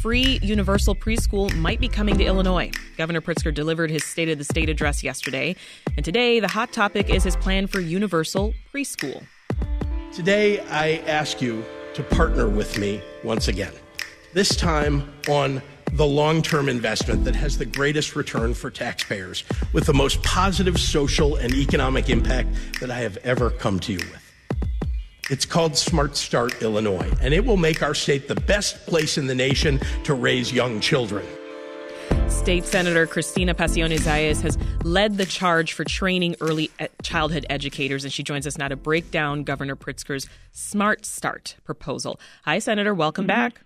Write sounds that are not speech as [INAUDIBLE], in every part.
free universal preschool might be coming to Illinois. Governor Pritzker delivered his State of the State address yesterday, and today the hot topic is his plan for universal preschool. Today, I ask you to partner with me once again, this time on the long term investment that has the greatest return for taxpayers with the most positive social and economic impact that I have ever come to you with. It's called Smart Start Illinois, and it will make our state the best place in the nation to raise young children. State Senator Cristina Pacione Zayas has led the charge for training early childhood educators, and she joins us now to break down Governor Pritzker's Smart Start proposal. Hi, Senator. Welcome mm-hmm. back.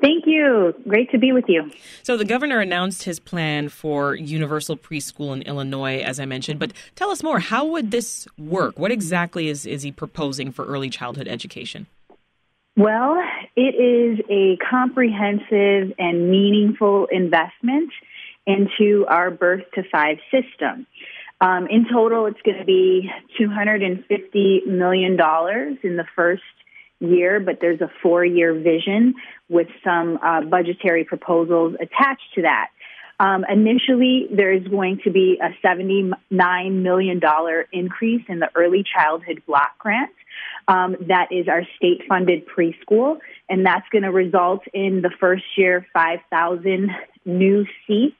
Thank you. Great to be with you. So, the governor announced his plan for universal preschool in Illinois, as I mentioned. But tell us more. How would this work? What exactly is, is he proposing for early childhood education? Well, it is a comprehensive and meaningful investment into our birth to five system. Um, in total, it's going to be $250 million in the first year, but there's a four year vision with some uh, budgetary proposals attached to that. Um, initially, there is going to be a $79 million increase in the early childhood block grant. Um, that is our state funded preschool, and that's going to result in the first year 5,000 new seats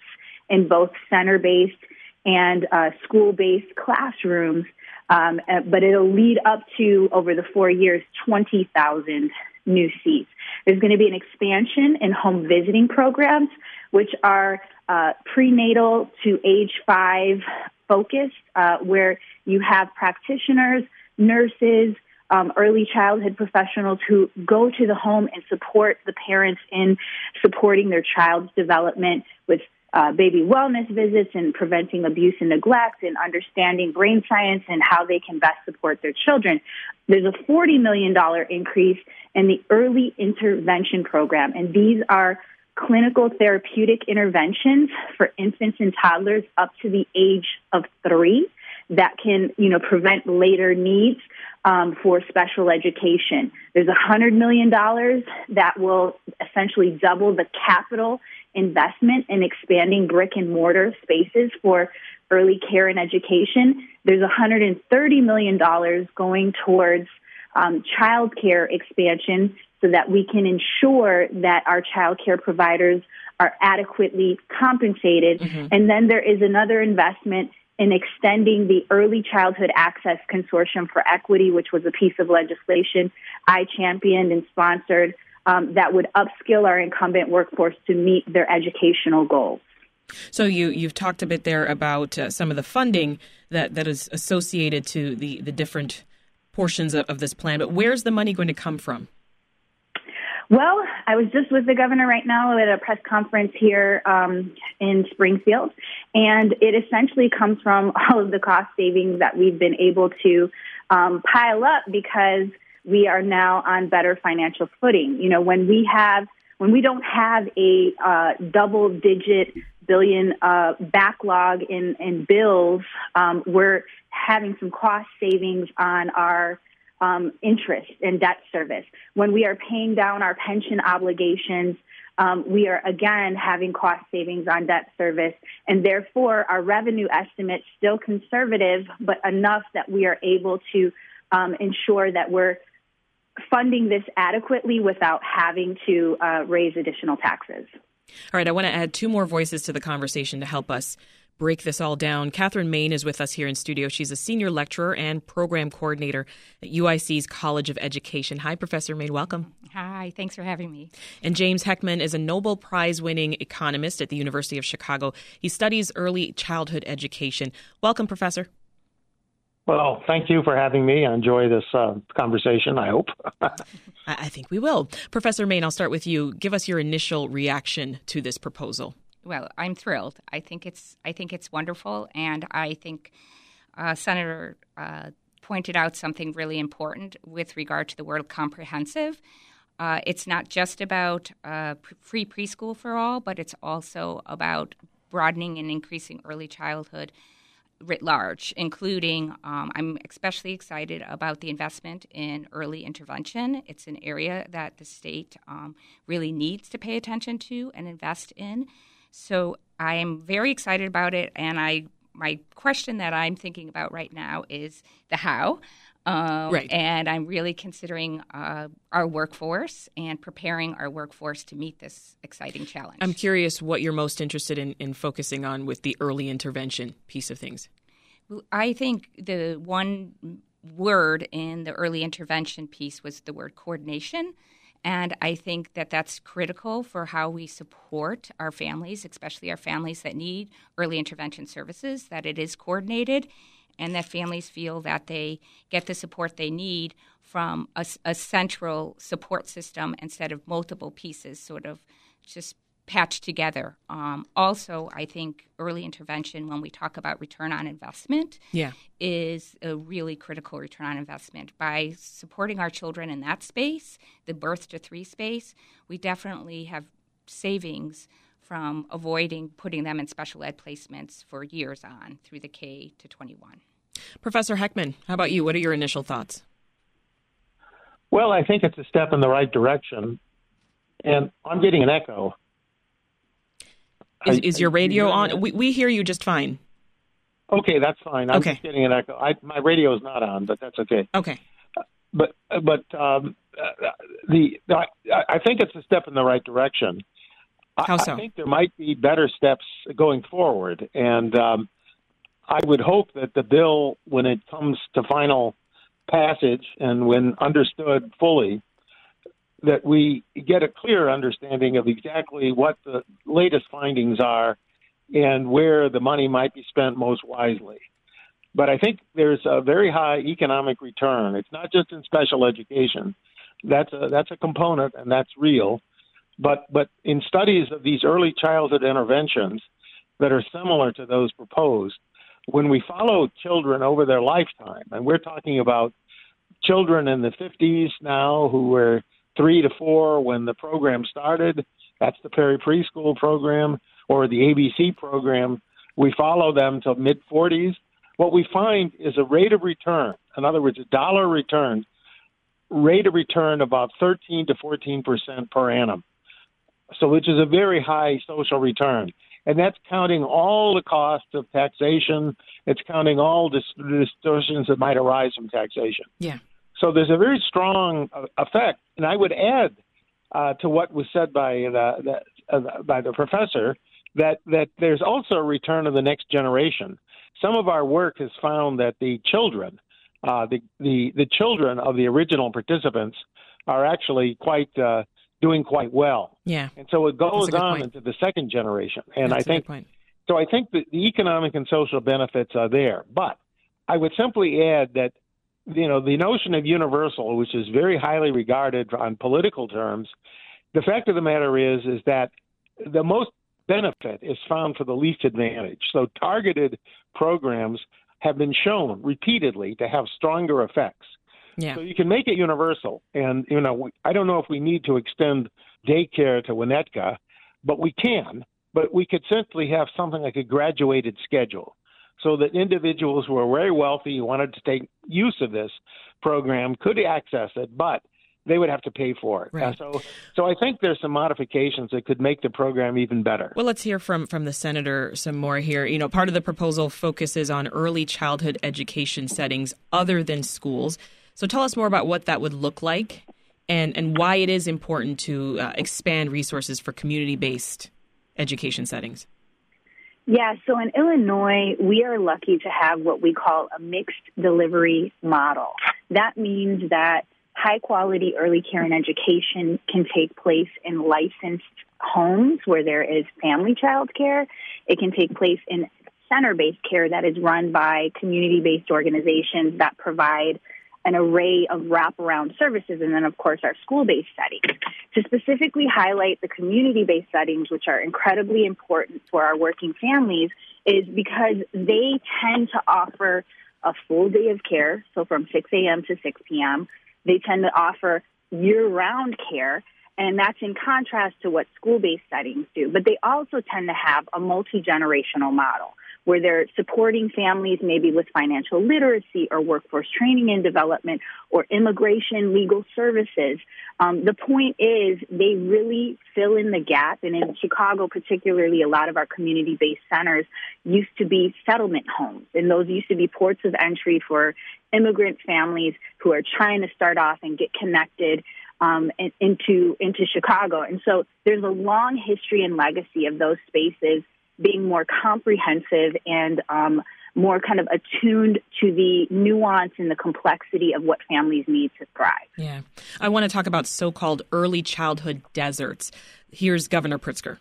in both center based and uh, school based classrooms um, uh, but it'll lead up to, over the four years, 20,000 new seats. There's going to be an expansion in home visiting programs, which are uh, prenatal to age five focused, uh, where you have practitioners, nurses, um, early childhood professionals who go to the home and support the parents in supporting their child's development with uh, baby wellness visits and preventing abuse and neglect and understanding brain science and how they can best support their children. There's a $40 million increase in the early intervention program, and these are clinical therapeutic interventions for infants and toddlers up to the age of three that can, you know, prevent later needs um, for special education. There's a hundred million dollars that will essentially double the capital investment in expanding brick and mortar spaces for early care and education. There's $130 million going towards um, child care expansion so that we can ensure that our child care providers are adequately compensated. Mm-hmm. And then there is another investment in extending the Early Childhood Access Consortium for Equity, which was a piece of legislation I championed and sponsored um, that would upskill our incumbent workforce to meet their educational goals. So you you've talked a bit there about uh, some of the funding that, that is associated to the, the different portions of, of this plan, but where's the money going to come from? Well, I was just with the governor right now at a press conference here um, in Springfield, and it essentially comes from [LAUGHS] all of the cost savings that we've been able to um, pile up because we are now on better financial footing. You know, when we have when we don't have a uh, double digit billion uh, backlog in, in bills, um, we're having some cost savings on our um, interest and debt service. When we are paying down our pension obligations, um, we are again having cost savings on debt service, and therefore our revenue estimates still conservative, but enough that we are able to um, ensure that we're funding this adequately without having to uh, raise additional taxes. All right, I want to add two more voices to the conversation to help us break this all down. Catherine Main is with us here in studio. She's a senior lecturer and program coordinator at UIC's College of Education. Hi, Professor Main. Welcome. Hi, thanks for having me. And James Heckman is a Nobel Prize winning economist at the University of Chicago. He studies early childhood education. Welcome, Professor. Well, thank you for having me. I enjoy this uh, conversation, I hope. [LAUGHS] I think we will. Professor Main, I'll start with you. Give us your initial reaction to this proposal. Well, I'm thrilled. I think it's I think it's wonderful, and I think uh, Senator uh, pointed out something really important with regard to the word comprehensive. Uh, it's not just about uh, free preschool for all, but it's also about broadening and increasing early childhood writ large, including um, I'm especially excited about the investment in early intervention. It's an area that the state um, really needs to pay attention to and invest in. So I'm very excited about it, and I my question that I'm thinking about right now is the how. Um, right. And I'm really considering uh, our workforce and preparing our workforce to meet this exciting challenge. I'm curious what you're most interested in, in focusing on with the early intervention piece of things. I think the one word in the early intervention piece was the word coordination. And I think that that's critical for how we support our families, especially our families that need early intervention services, that it is coordinated and that families feel that they get the support they need from a, a central support system instead of multiple pieces sort of just patched together. Um, also, I think early intervention, when we talk about return on investment, yeah. is a really critical return on investment. By supporting our children in that space, the birth to three space, we definitely have savings from avoiding putting them in special ed placements for years on through the K to 21. Professor Heckman, how about you? What are your initial thoughts? Well, I think it's a step in the right direction. And I'm getting an echo. Is, I, is your radio on? We, we hear you just fine. Okay, that's fine. I'm okay. just getting an echo. I, my radio is not on, but that's okay. Okay. But but um, the, the I, I think it's a step in the right direction. How so? I, think there might be better steps going forward, and um, I would hope that the bill, when it comes to final passage and when understood fully, that we get a clear understanding of exactly what the latest findings are and where the money might be spent most wisely. But I think there's a very high economic return. It's not just in special education. That's a that's a component and that's real. But but in studies of these early childhood interventions that are similar to those proposed, when we follow children over their lifetime, and we're talking about children in the 50s now who were three to four when the program started, that's the Perry preschool program, or the ABC program, we follow them to mid 40s. What we find is a rate of return, in other words, a dollar return, rate of return about 13 to 14 percent per annum. So, which is a very high social return and that's counting all the costs of taxation. It's counting all the distortions that might arise from taxation. Yeah. So there's a very strong uh, effect, and I would add uh, to what was said by the, the uh, by the professor that that there's also a return of the next generation. Some of our work has found that the children, uh, the the the children of the original participants, are actually quite uh, doing quite well. Yeah. And so it goes on point. into the second generation. And That's I think so I think that the economic and social benefits are there. But I would simply add that you know, the notion of universal, which is very highly regarded on political terms, the fact of the matter is is that the most benefit is found for the least advantage. So targeted programs have been shown repeatedly to have stronger effects. Yeah. So you can make it universal. And, you know, I don't know if we need to extend daycare to Winnetka, but we can. But we could simply have something like a graduated schedule so that individuals who are very wealthy who wanted to take use of this program could access it, but they would have to pay for it. Right. so, so I think there's some modifications that could make the program even better. Well, let's hear from from the senator some more here. You know, part of the proposal focuses on early childhood education settings other than schools. So tell us more about what that would look like and, and why it is important to uh, expand resources for community based education settings. Yeah, so in Illinois, we are lucky to have what we call a mixed delivery model. That means that high quality early care and education can take place in licensed homes where there is family child care. It can take place in center based care that is run by community based organizations that provide an array of wraparound services, and then, of course, our school based settings. To specifically highlight the community based settings, which are incredibly important for our working families, is because they tend to offer a full day of care, so from 6 a.m. to 6 p.m. They tend to offer year round care, and that's in contrast to what school based settings do. But they also tend to have a multi generational model where they're supporting families maybe with financial literacy or workforce training and development or immigration legal services. Um, the point is they really fill in the gap. And in Chicago, particularly, a lot of our community based centers used to be settlement homes. And those used to be ports of entry for immigrant families who are trying to start off and get connected um, into into Chicago. And so there's a long history and legacy of those spaces being more comprehensive and um, more kind of attuned to the nuance and the complexity of what families need to thrive. Yeah. I want to talk about so called early childhood deserts. Here's Governor Pritzker.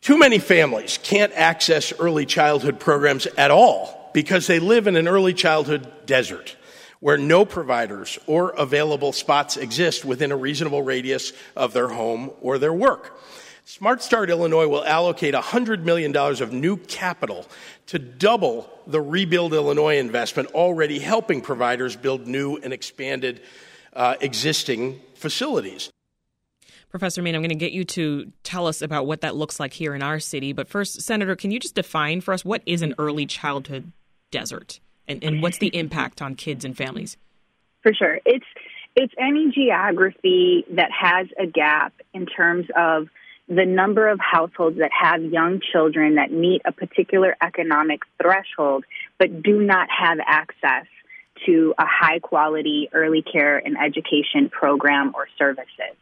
Too many families can't access early childhood programs at all because they live in an early childhood desert where no providers or available spots exist within a reasonable radius of their home or their work. Smart Start Illinois will allocate $100 million of new capital to double the Rebuild Illinois investment, already helping providers build new and expanded uh, existing facilities. Professor Main, I'm going to get you to tell us about what that looks like here in our city. But first, Senator, can you just define for us what is an early childhood desert? and, and what's the impact on kids and families? For sure. It's it's any geography that has a gap in terms of the number of households that have young children that meet a particular economic threshold but do not have access to a high quality early care and education program or services.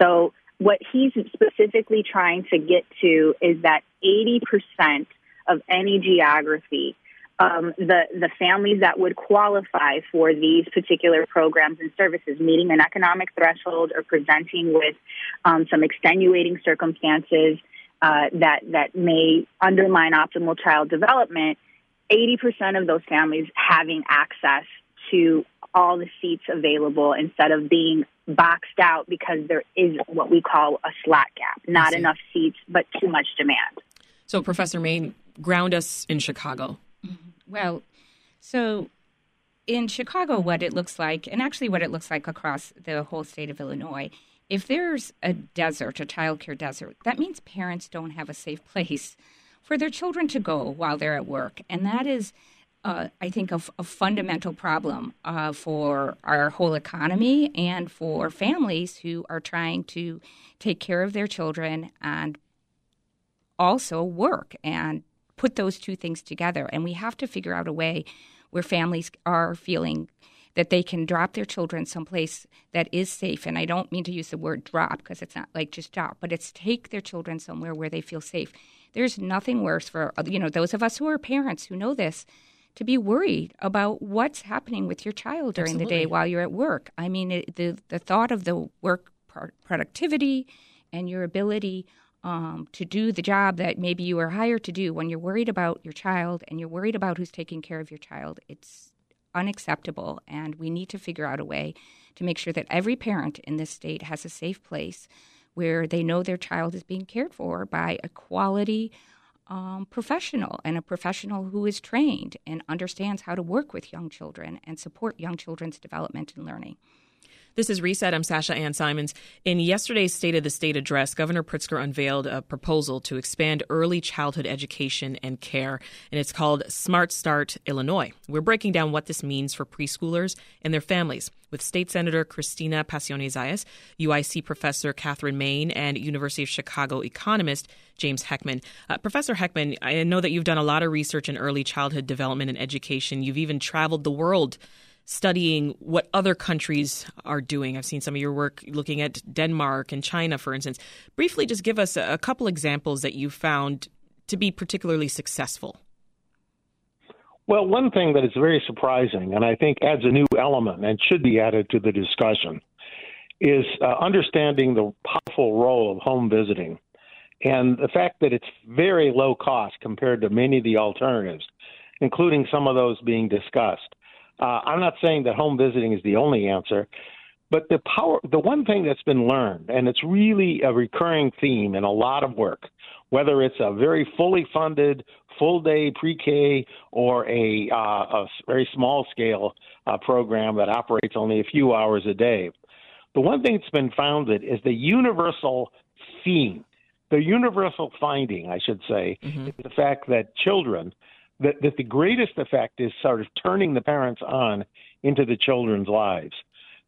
So what he's specifically trying to get to is that 80% of any geography um, the the families that would qualify for these particular programs and services, meeting an economic threshold or presenting with um, some extenuating circumstances uh, that that may undermine optimal child development. Eighty percent of those families having access to all the seats available instead of being boxed out because there is what we call a slot gap, not enough seats, but too much demand. So, Professor Main, ground us in Chicago. Well, so in Chicago, what it looks like, and actually what it looks like across the whole state of Illinois, if there's a desert, a childcare desert, that means parents don't have a safe place for their children to go while they're at work. And that is, uh, I think, a, a fundamental problem uh, for our whole economy and for families who are trying to take care of their children and also work and put those two things together. And we have to figure out a way where families are feeling that they can drop their children someplace that is safe. And I don't mean to use the word drop because it's not like just drop, but it's take their children somewhere where they feel safe. There's nothing worse for uh, you know those of us who are parents who know this to be worried about what's happening with your child during Absolutely. the day while you're at work. I mean, it, the the thought of the work productivity and your ability um, to do the job that maybe you were hired to do when you're worried about your child and you're worried about who's taking care of your child. It's unacceptable, and we need to figure out a way to make sure that every parent in this state has a safe place where they know their child is being cared for by a quality um, professional and a professional who is trained and understands how to work with young children and support young children's development and learning. This is Reset. I'm Sasha Ann Simons. In yesterday's State of the State address, Governor Pritzker unveiled a proposal to expand early childhood education and care, and it's called Smart Start Illinois. We're breaking down what this means for preschoolers and their families with State Senator Cristina Pacione Zayas, UIC Professor Catherine Main, and University of Chicago economist James Heckman. Uh, Professor Heckman, I know that you've done a lot of research in early childhood development and education. You've even traveled the world studying what other countries are doing. I've seen some of your work looking at Denmark and China, for instance. Briefly, just give us a, couple examples that you found to be particularly successful. Well, one thing that is very surprising, and I think adds a new element and should be added to the discussion, is uh, understanding the powerful role of home visiting and the fact that it's very low cost compared to many of the alternatives, including some of those being discussed. Uh, I'm not saying that home visiting is the only answer, but the power, the one thing that's been learned, and it's really a recurring theme in a lot of work, whether it's a very fully funded full day pre-K or a, uh, a very small scale uh, program that operates only a few hours a day. The one thing that's been founded is the universal theme the universal finding, I should say, mm-hmm. is the fact that children, that, that the greatest effect is sort of turning the parents on into the children's lives.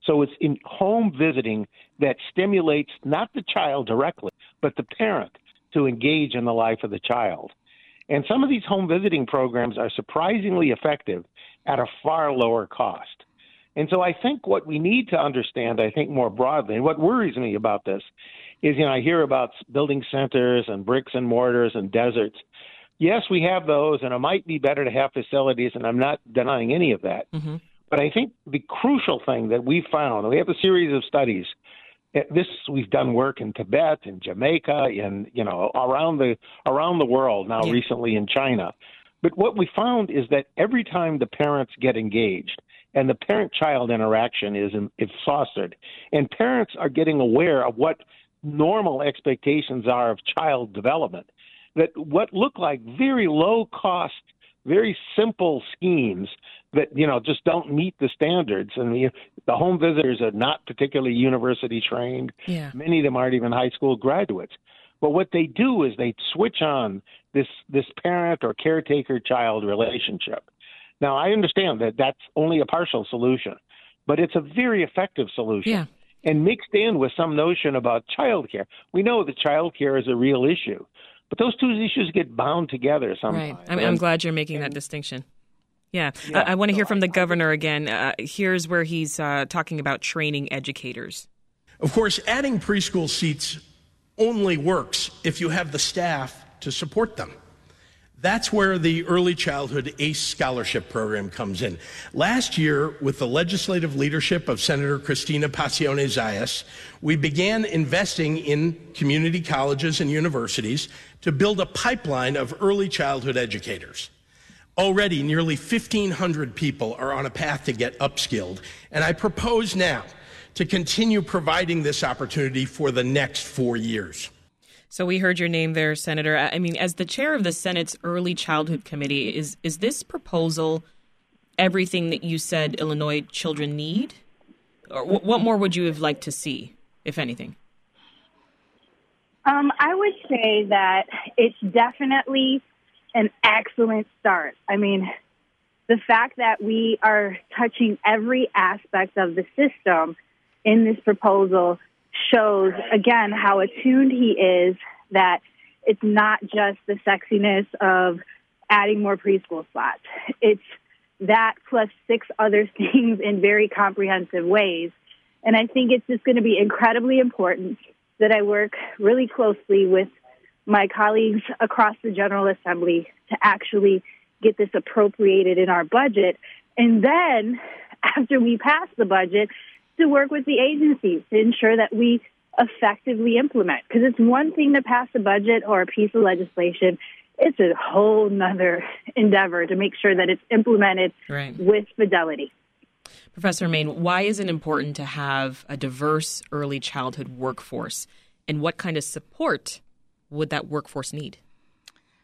So it's in home visiting that stimulates not the child directly, but the parent to engage in the life of the child. And some of these home visiting programs are surprisingly effective at a far lower cost. And so I think what we need to understand, I think more broadly, and what worries me about this is, you know, I hear about building centers and bricks and mortars and deserts. Yes, we have those, and it might be better to have facilities, and I'm not denying any of that. Mm-hmm. But I think the crucial thing that we found, we have a series of studies. This we've done work in Tibet, in Jamaica, in you know around the around the world now. Yeah. Recently in China, but what we found is that every time the parents get engaged, and the parent-child interaction is is fostered, and parents are getting aware of what normal expectations are of child development. That what look like very low cost, very simple schemes that you know just don't meet the standards, and the, the home visitors are not particularly university trained. Yeah. Many of them aren't even high school graduates. But what they do is they switch on this this parent or caretaker child relationship. Now I understand that that's only a partial solution, but it's a very effective solution. Yeah and mixed in with some notion about childcare. We know that childcare is a real issue, but those two issues get bound together sometimes. Right. I'm, I'm glad you're making and, that distinction. Yeah, yeah I, I, want to hear from the governor again. Uh, here's where he's uh, talking about training educators. Of course, adding preschool seats only works if you have the staff to support them. That's where the Early Childhood ACE Scholarship Program comes in. Last year, with the legislative leadership of Senator Cristina Pacione Zayas, we began investing in community colleges and universities to build a pipeline of early childhood educators. Already, nearly 1,500 people are on a path to get upskilled, and I propose now to continue providing this opportunity for the next four years. So we heard your name there, Senator. I mean, as the chair of the Senate's Early Childhood Committee, is is this proposal everything that you said Illinois children need, or what more would you have liked to see, if anything? Um, I would say that it's definitely an excellent start. I mean, the fact that we are touching every aspect of the system in this proposal shows again how attuned he is that it's not just the sexiness of adding more preschool spots. It's that plus six other [LAUGHS] things in very comprehensive ways. And I think it's just going to be incredibly important that I work really closely with my colleagues across the General Assembly to actually get this appropriated in our budget. And then [LAUGHS] after we pass the budget, to work with the agencies to ensure that we effectively implement. Because it's one thing to pass a budget or a piece of legislation. It's a whole nother [LAUGHS] endeavor to make sure that it's implemented right. with fidelity. Professor Main, why is it important to have a diverse early childhood workforce? And what kind of support would that workforce need?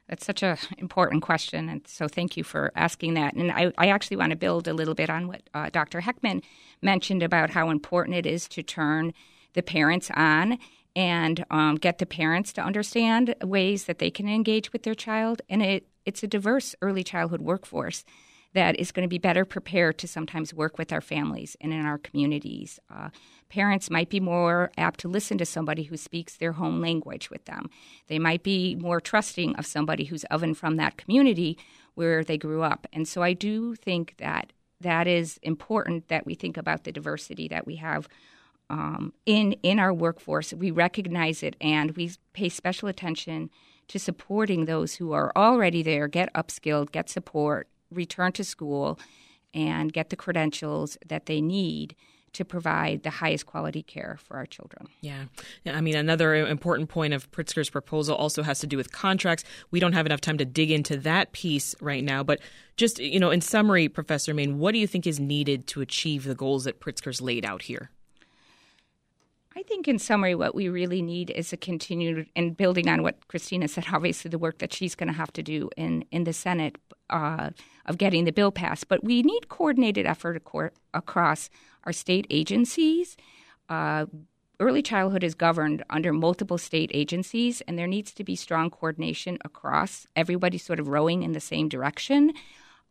That's such an important question, and so thank you for asking that. And I, I actually want to build a little bit on what uh, Dr. Heckman mentioned about how important it is to turn the parents on and um, get the parents to understand ways that they can engage with their child. And it, it's a diverse early childhood workforce that is going to be better prepared to sometimes work with our families and in our communities. Uh, parents might be more apt to listen to somebody who speaks their home language with them. They might be more trusting of somebody who's of and from that community where they grew up. And so I do think that that is important that we think about the diversity that we have um, in in our workforce. We recognize it and we pay special attention to supporting those who are already there, get upskilled, get support, return to school and get the credentials that they need to provide the highest quality care for our children. Yeah. I mean, another important point of Pritzker's proposal also has to do with contracts. We don't have enough time to dig into that piece right now, but just, you know, in summary, Professor Main, what do you think is needed to achieve the goals that Pritzker's laid out here? I think, in summary, what we really need is a continued, and building on what Cristina said, obviously the work that she's going to have to do in, in the Senate uh, of getting the bill passed. But we need coordinated effort across our state agencies. Uh, early childhood is governed under multiple state agencies, and there needs to be strong coordination across everybody sort of rowing in the same direction.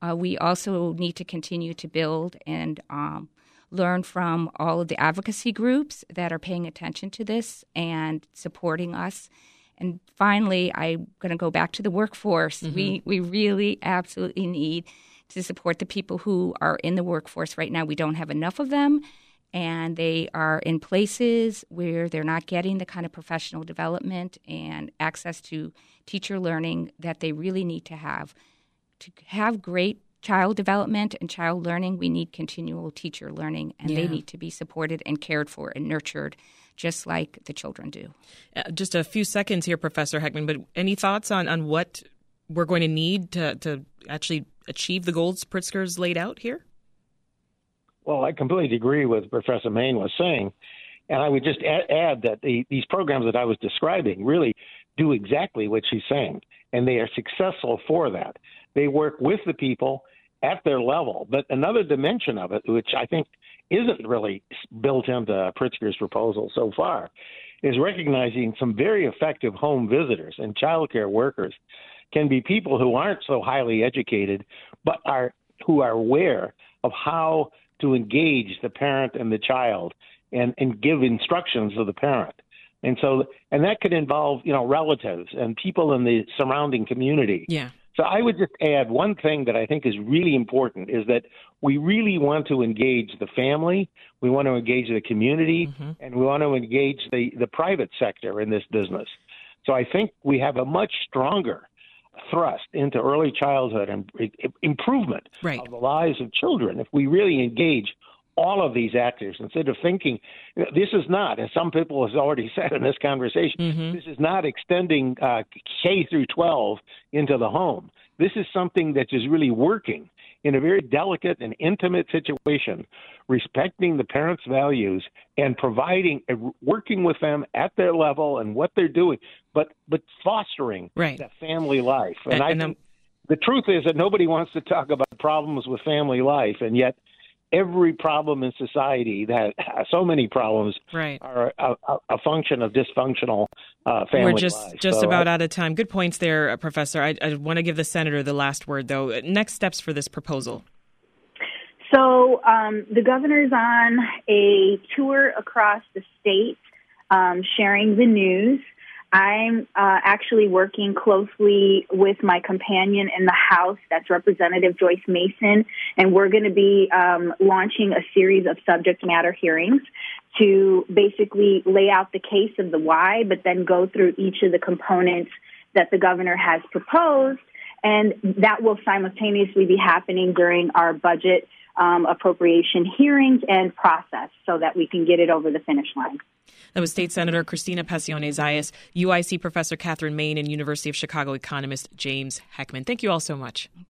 Uh, we also need to continue to build and um, learn from all of the advocacy groups that are paying attention to this and supporting us. And finally, I'm going to go back to the workforce. Mm-hmm. We we really absolutely need to support the people who are in the workforce right now. We don't have enough of them, and they are in places where they're not getting the kind of professional development and access to teacher learning that they really need to have. To have great child development and child learning, we need continual teacher learning, and yeah. they need to be supported and cared for and nurtured just like the children do. Uh, just a few seconds here, Professor Heckman, but any thoughts on, on what we're going to need to, to actually achieve the goals Pritzker's laid out here? Well, I completely agree with Professor Main was saying. And I would just add, add that the, these programs that I was describing really do exactly what she's saying, and they are successful for that. They work with the people at their level. But another dimension of it, which I think isn't really built into Pritzker's proposal so far, is recognizing some very effective home visitors and child care workers can be people who aren't so highly educated, but are who are aware of how to engage the parent and the child and, and give instructions to the parent. And so, and that could involve, you know, relatives and people in the surrounding community. Yeah. So I would just add one thing that I think is really important is that we really want to engage the family, we want to engage the community, mm-hmm. and we want to engage the, the private sector in this business. So I think we have a much stronger thrust into early childhood and improvement right. of the lives of children if we really engage all of these actors instead of thinking this is not, as some people have already [LAUGHS] said in this conversation, mm-hmm. this is not extending uh, K through 12 into the home. This is something that is really working in a very delicate and intimate situation, respecting the parents' values and providing, uh, working with them at their level and what they're doing, but but fostering right. that family life. And, and I and think the truth is that nobody wants to talk about problems with family life, and yet every problem in society that [LAUGHS] so many problems right. are a, a, a, function of dysfunctional uh, family We're just life. just so about I, out of time. Good points there, uh, Professor. I, I want to give the senator the last word, though. Next steps for this proposal. So um, the governor's on a tour across the state, um, sharing the news. I'm uh, actually working closely with my companion in the House, that's Representative Joyce Mason, and we're going to be um, launching a series of subject matter hearings to basically lay out the case of the why, but then go through each of the components that the governor has proposed. And that will simultaneously be happening during our budget um, appropriation hearings and process so that we can get it over the finish line. That was State Senator Cristina Pacione Zayas, UIC Professor Catherine Main, and University of Chicago economist James Heckman. Thank you all so much.